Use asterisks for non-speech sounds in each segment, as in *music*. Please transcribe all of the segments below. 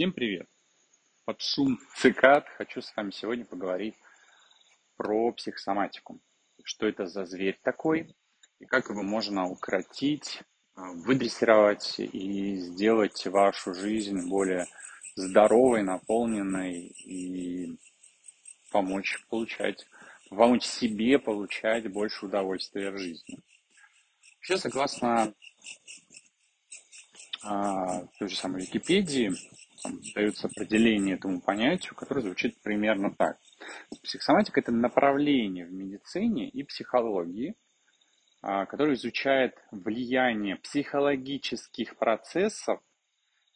Всем привет! Под шум цикад хочу с вами сегодня поговорить про психосоматику. Что это за зверь такой и как его можно укротить, а, выдрессировать и сделать вашу жизнь более здоровой, наполненной и помочь получать, помочь себе получать больше удовольствия в жизни. Вообще, согласно а, той же самой Википедии, дается определение этому понятию, которое звучит примерно так. Психосоматика – это направление в медицине и психологии, а, которое изучает влияние психологических процессов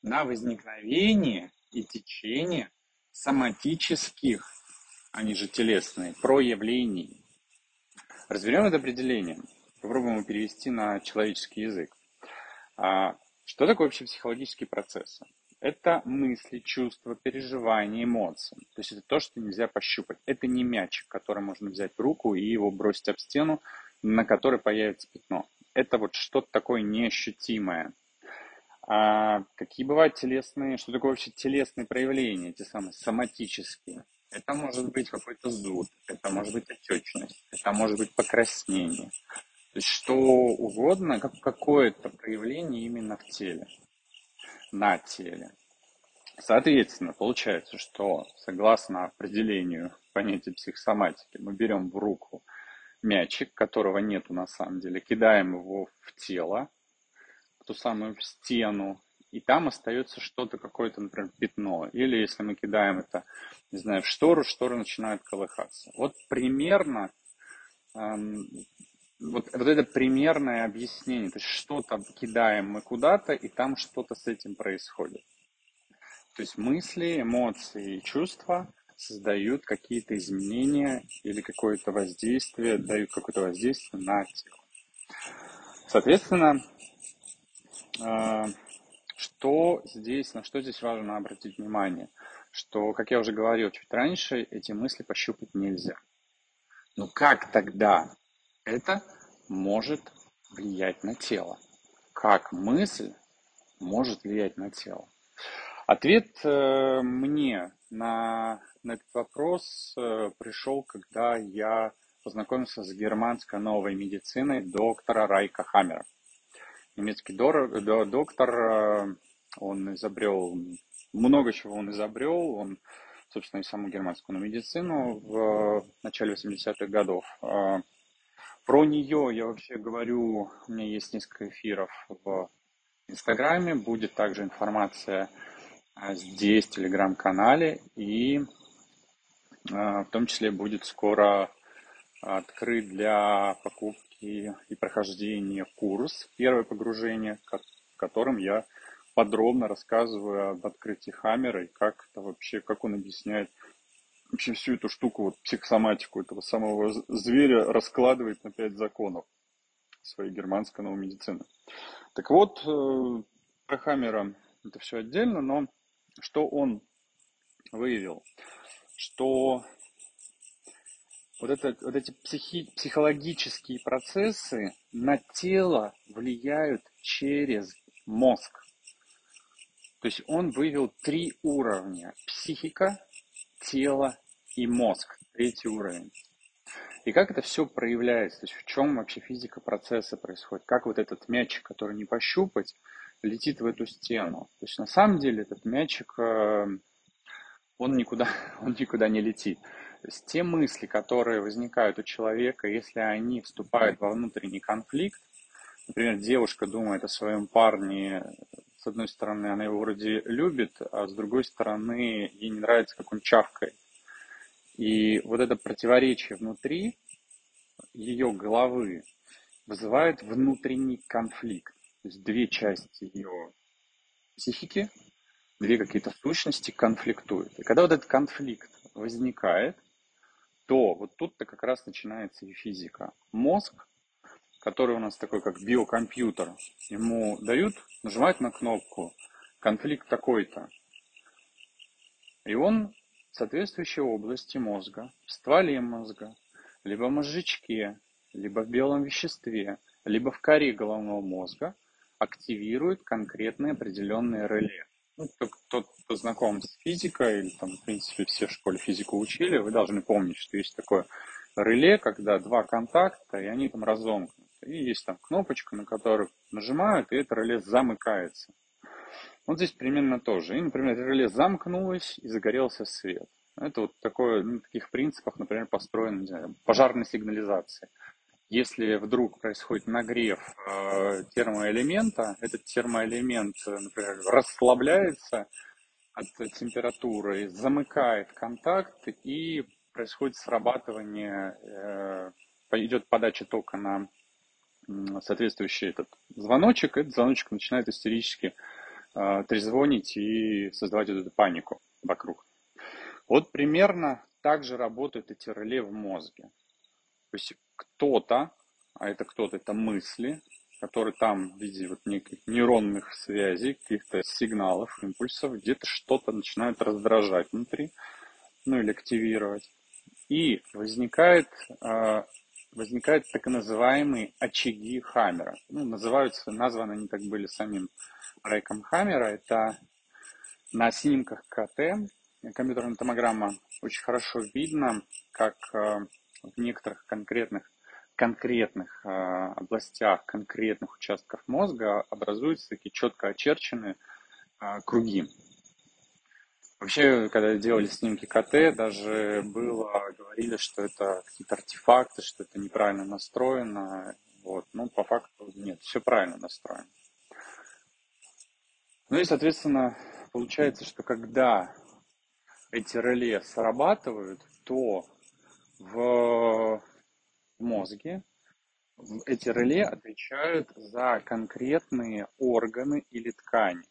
на возникновение и течение соматических, они же телесные, проявлений. Разберем это определение. Попробуем его перевести на человеческий язык. А, что такое вообще психологические процессы? Это мысли, чувства, переживания, эмоции. То есть это то, что нельзя пощупать. Это не мячик, который можно взять в руку и его бросить об стену, на которой появится пятно. Это вот что-то такое неощутимое. А какие бывают телесные, что такое вообще телесные проявления, эти самые соматические? Это может быть какой-то зуд, это может быть отечность, это может быть покраснение. То есть что угодно, как какое-то проявление именно в теле, на теле. Соответственно, получается, что согласно определению понятия психосоматики, мы берем в руку мячик, которого нету на самом деле, кидаем его в тело, в ту самую стену, и там остается что-то, какое-то, например, пятно. Или если мы кидаем это, не знаю, в штору, штора начинает колыхаться. Вот примерно эм, вот, вот это примерное объяснение, то есть что-то кидаем мы куда-то, и там что-то с этим происходит. То есть мысли, эмоции и чувства создают какие-то изменения или какое-то воздействие, дают какое-то воздействие на тело. Соответственно, э, что здесь, на что здесь важно обратить внимание? Что, как я уже говорил чуть раньше, эти мысли пощупать нельзя. Но как тогда это может влиять на тело. Как мысль может влиять на тело? Ответ э, мне на, на этот вопрос э, пришел, когда я познакомился с германской новой медициной доктора Райка Хаммера. Немецкий доктор, э, он изобрел, много чего он изобрел, он, собственно, и саму германскую медицину в начале 80-х годов про нее я вообще говорю, у меня есть несколько эфиров в Инстаграме, будет также информация а, здесь, в Телеграм-канале, и а, в том числе будет скоро открыт для покупки и прохождения курс «Первое погружение», в котором я подробно рассказываю об открытии Хаммера и как это вообще, как он объясняет вообще всю эту штуку, вот психосоматику этого самого зверя раскладывает на пять законов своей германской новой медицины. Так вот, э, про Хаммера это все отдельно, но что он выявил? Что вот, это, вот эти психи, психологические процессы на тело влияют через мозг. То есть он вывел три уровня. Психика, тело и мозг, третий уровень. И как это все проявляется, то есть в чем вообще физика процесса происходит, как вот этот мячик, который не пощупать, летит в эту стену. То есть на самом деле этот мячик, э, он никуда, *laughs* он никуда не летит. То есть те мысли, которые возникают у человека, если они вступают во внутренний конфликт, например, девушка думает о своем парне, с одной стороны, она его вроде любит, а с другой стороны, ей не нравится, как он чавкает. И вот это противоречие внутри ее головы вызывает внутренний конфликт. То есть две части ее психики, две какие-то сущности конфликтуют. И когда вот этот конфликт возникает, то вот тут-то как раз начинается и физика. Мозг, который у нас такой как биокомпьютер, ему дают, нажимать на кнопку конфликт такой-то. И он соответствующей области мозга, в стволе мозга, либо в мозжечке, либо в белом веществе, либо в коре головного мозга активирует конкретные определенные реле. Ну, тот, кто знаком с физикой, или там, в принципе, все в школе физику учили, вы должны помнить, что есть такое реле, когда два контакта, и они там разомкнуты. И есть там кнопочка, на которую нажимают, и это реле замыкается. Вот здесь примерно тоже. И, например, реле замкнулось, и загорелся свет. Это вот такое, на таких принципах, например, построена, пожарная сигнализация. Если вдруг происходит нагрев э, термоэлемента, этот термоэлемент, например, расслабляется от температуры, замыкает контакт и происходит срабатывание, э, идет подача тока на соответствующий этот звоночек, этот звоночек начинает истерически э, трезвонить и создавать вот эту панику вокруг. Вот примерно так же работают эти реле в мозге. То есть кто-то, а это кто-то, это мысли, которые там в виде вот неких нейронных связей, каких-то сигналов, импульсов, где-то что-то начинают раздражать внутри, ну или активировать. И возникает, а, возникают так называемые очаги Хаммера. Ну, называются, названы они так были самим Рейком Хаммера. Это на снимках КТ, компьютерная томограмма, очень хорошо видно, как а, в некоторых конкретных конкретных э, областях, конкретных участках мозга образуются такие четко очерченные э, круги. Вообще, когда делали снимки КТ, даже было, говорили, что это какие-то артефакты, что это неправильно настроено. Вот. Ну, по факту нет, все правильно настроено. Ну и, соответственно, получается, что когда эти реле срабатывают, то в мозге эти реле отвечают за конкретные органы или ткани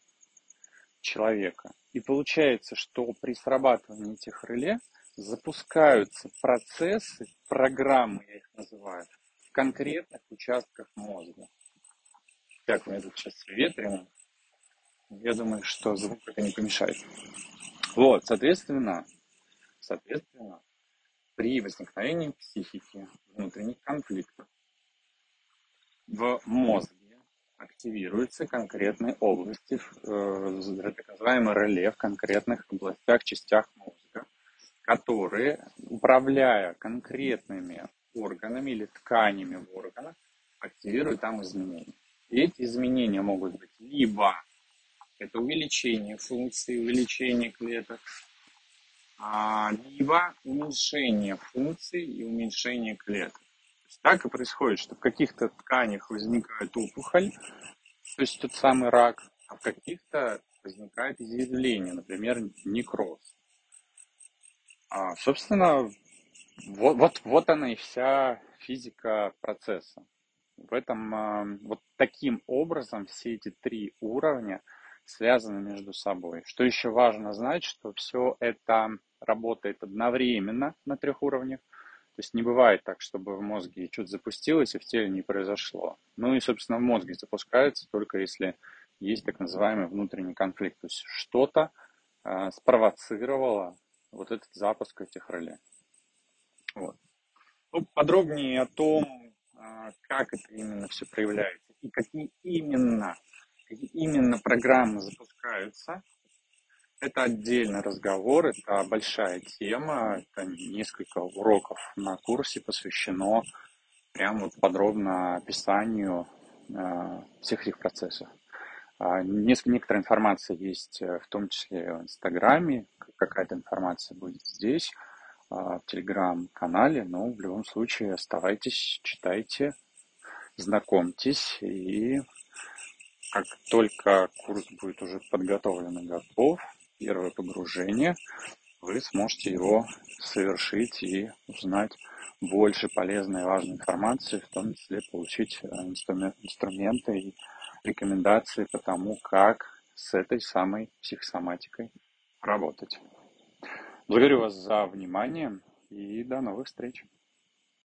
человека. И получается, что при срабатывании этих реле запускаются процессы, программы, я их называю, в конкретных участках мозга. Так, у меня тут сейчас ветрено. Я думаю, что звук это не помешает. Вот, соответственно, соответственно, при возникновении психики, внутренних конфликтов в мозге активируются конкретные области, э, так называемый реле в конкретных областях, частях мозга, которые, управляя конкретными органами или тканями в органах, активируют там изменения. И эти изменения могут быть либо это увеличение функции, увеличение клеток, а, либо уменьшение функций и уменьшение клеток. Так и происходит, что в каких-то тканях возникает опухоль, то есть тот самый рак, а в каких-то возникает изъявление, например, некроз. А, собственно, вот, вот, вот она и вся физика процесса. В этом, а, вот таким образом все эти три уровня – связаны между собой. Что еще важно знать, что все это работает одновременно на трех уровнях. То есть не бывает так, чтобы в мозге что-то запустилось и в теле не произошло. Ну и, собственно, в мозге запускается только если есть так называемый внутренний конфликт. То есть что-то э, спровоцировало вот этот запуск этих реле. Вот. Ну, подробнее о том, э, как это именно все проявляется и какие именно именно программы запускаются, это отдельный разговор, это большая тема, это несколько уроков на курсе посвящено прям вот подробно описанию э, всех этих процессов. А, несколько, некоторая информация есть, э, в том числе в Инстаграме, какая-то информация будет здесь, э, в Телеграм-канале, но в любом случае оставайтесь, читайте, знакомьтесь и как только курс будет уже подготовлен и готов, первое погружение, вы сможете его совершить и узнать больше полезной и важной информации, в том числе получить э, инструменты и рекомендации по тому, как с этой самой психосоматикой работать. Благодарю вас за внимание и до новых встреч.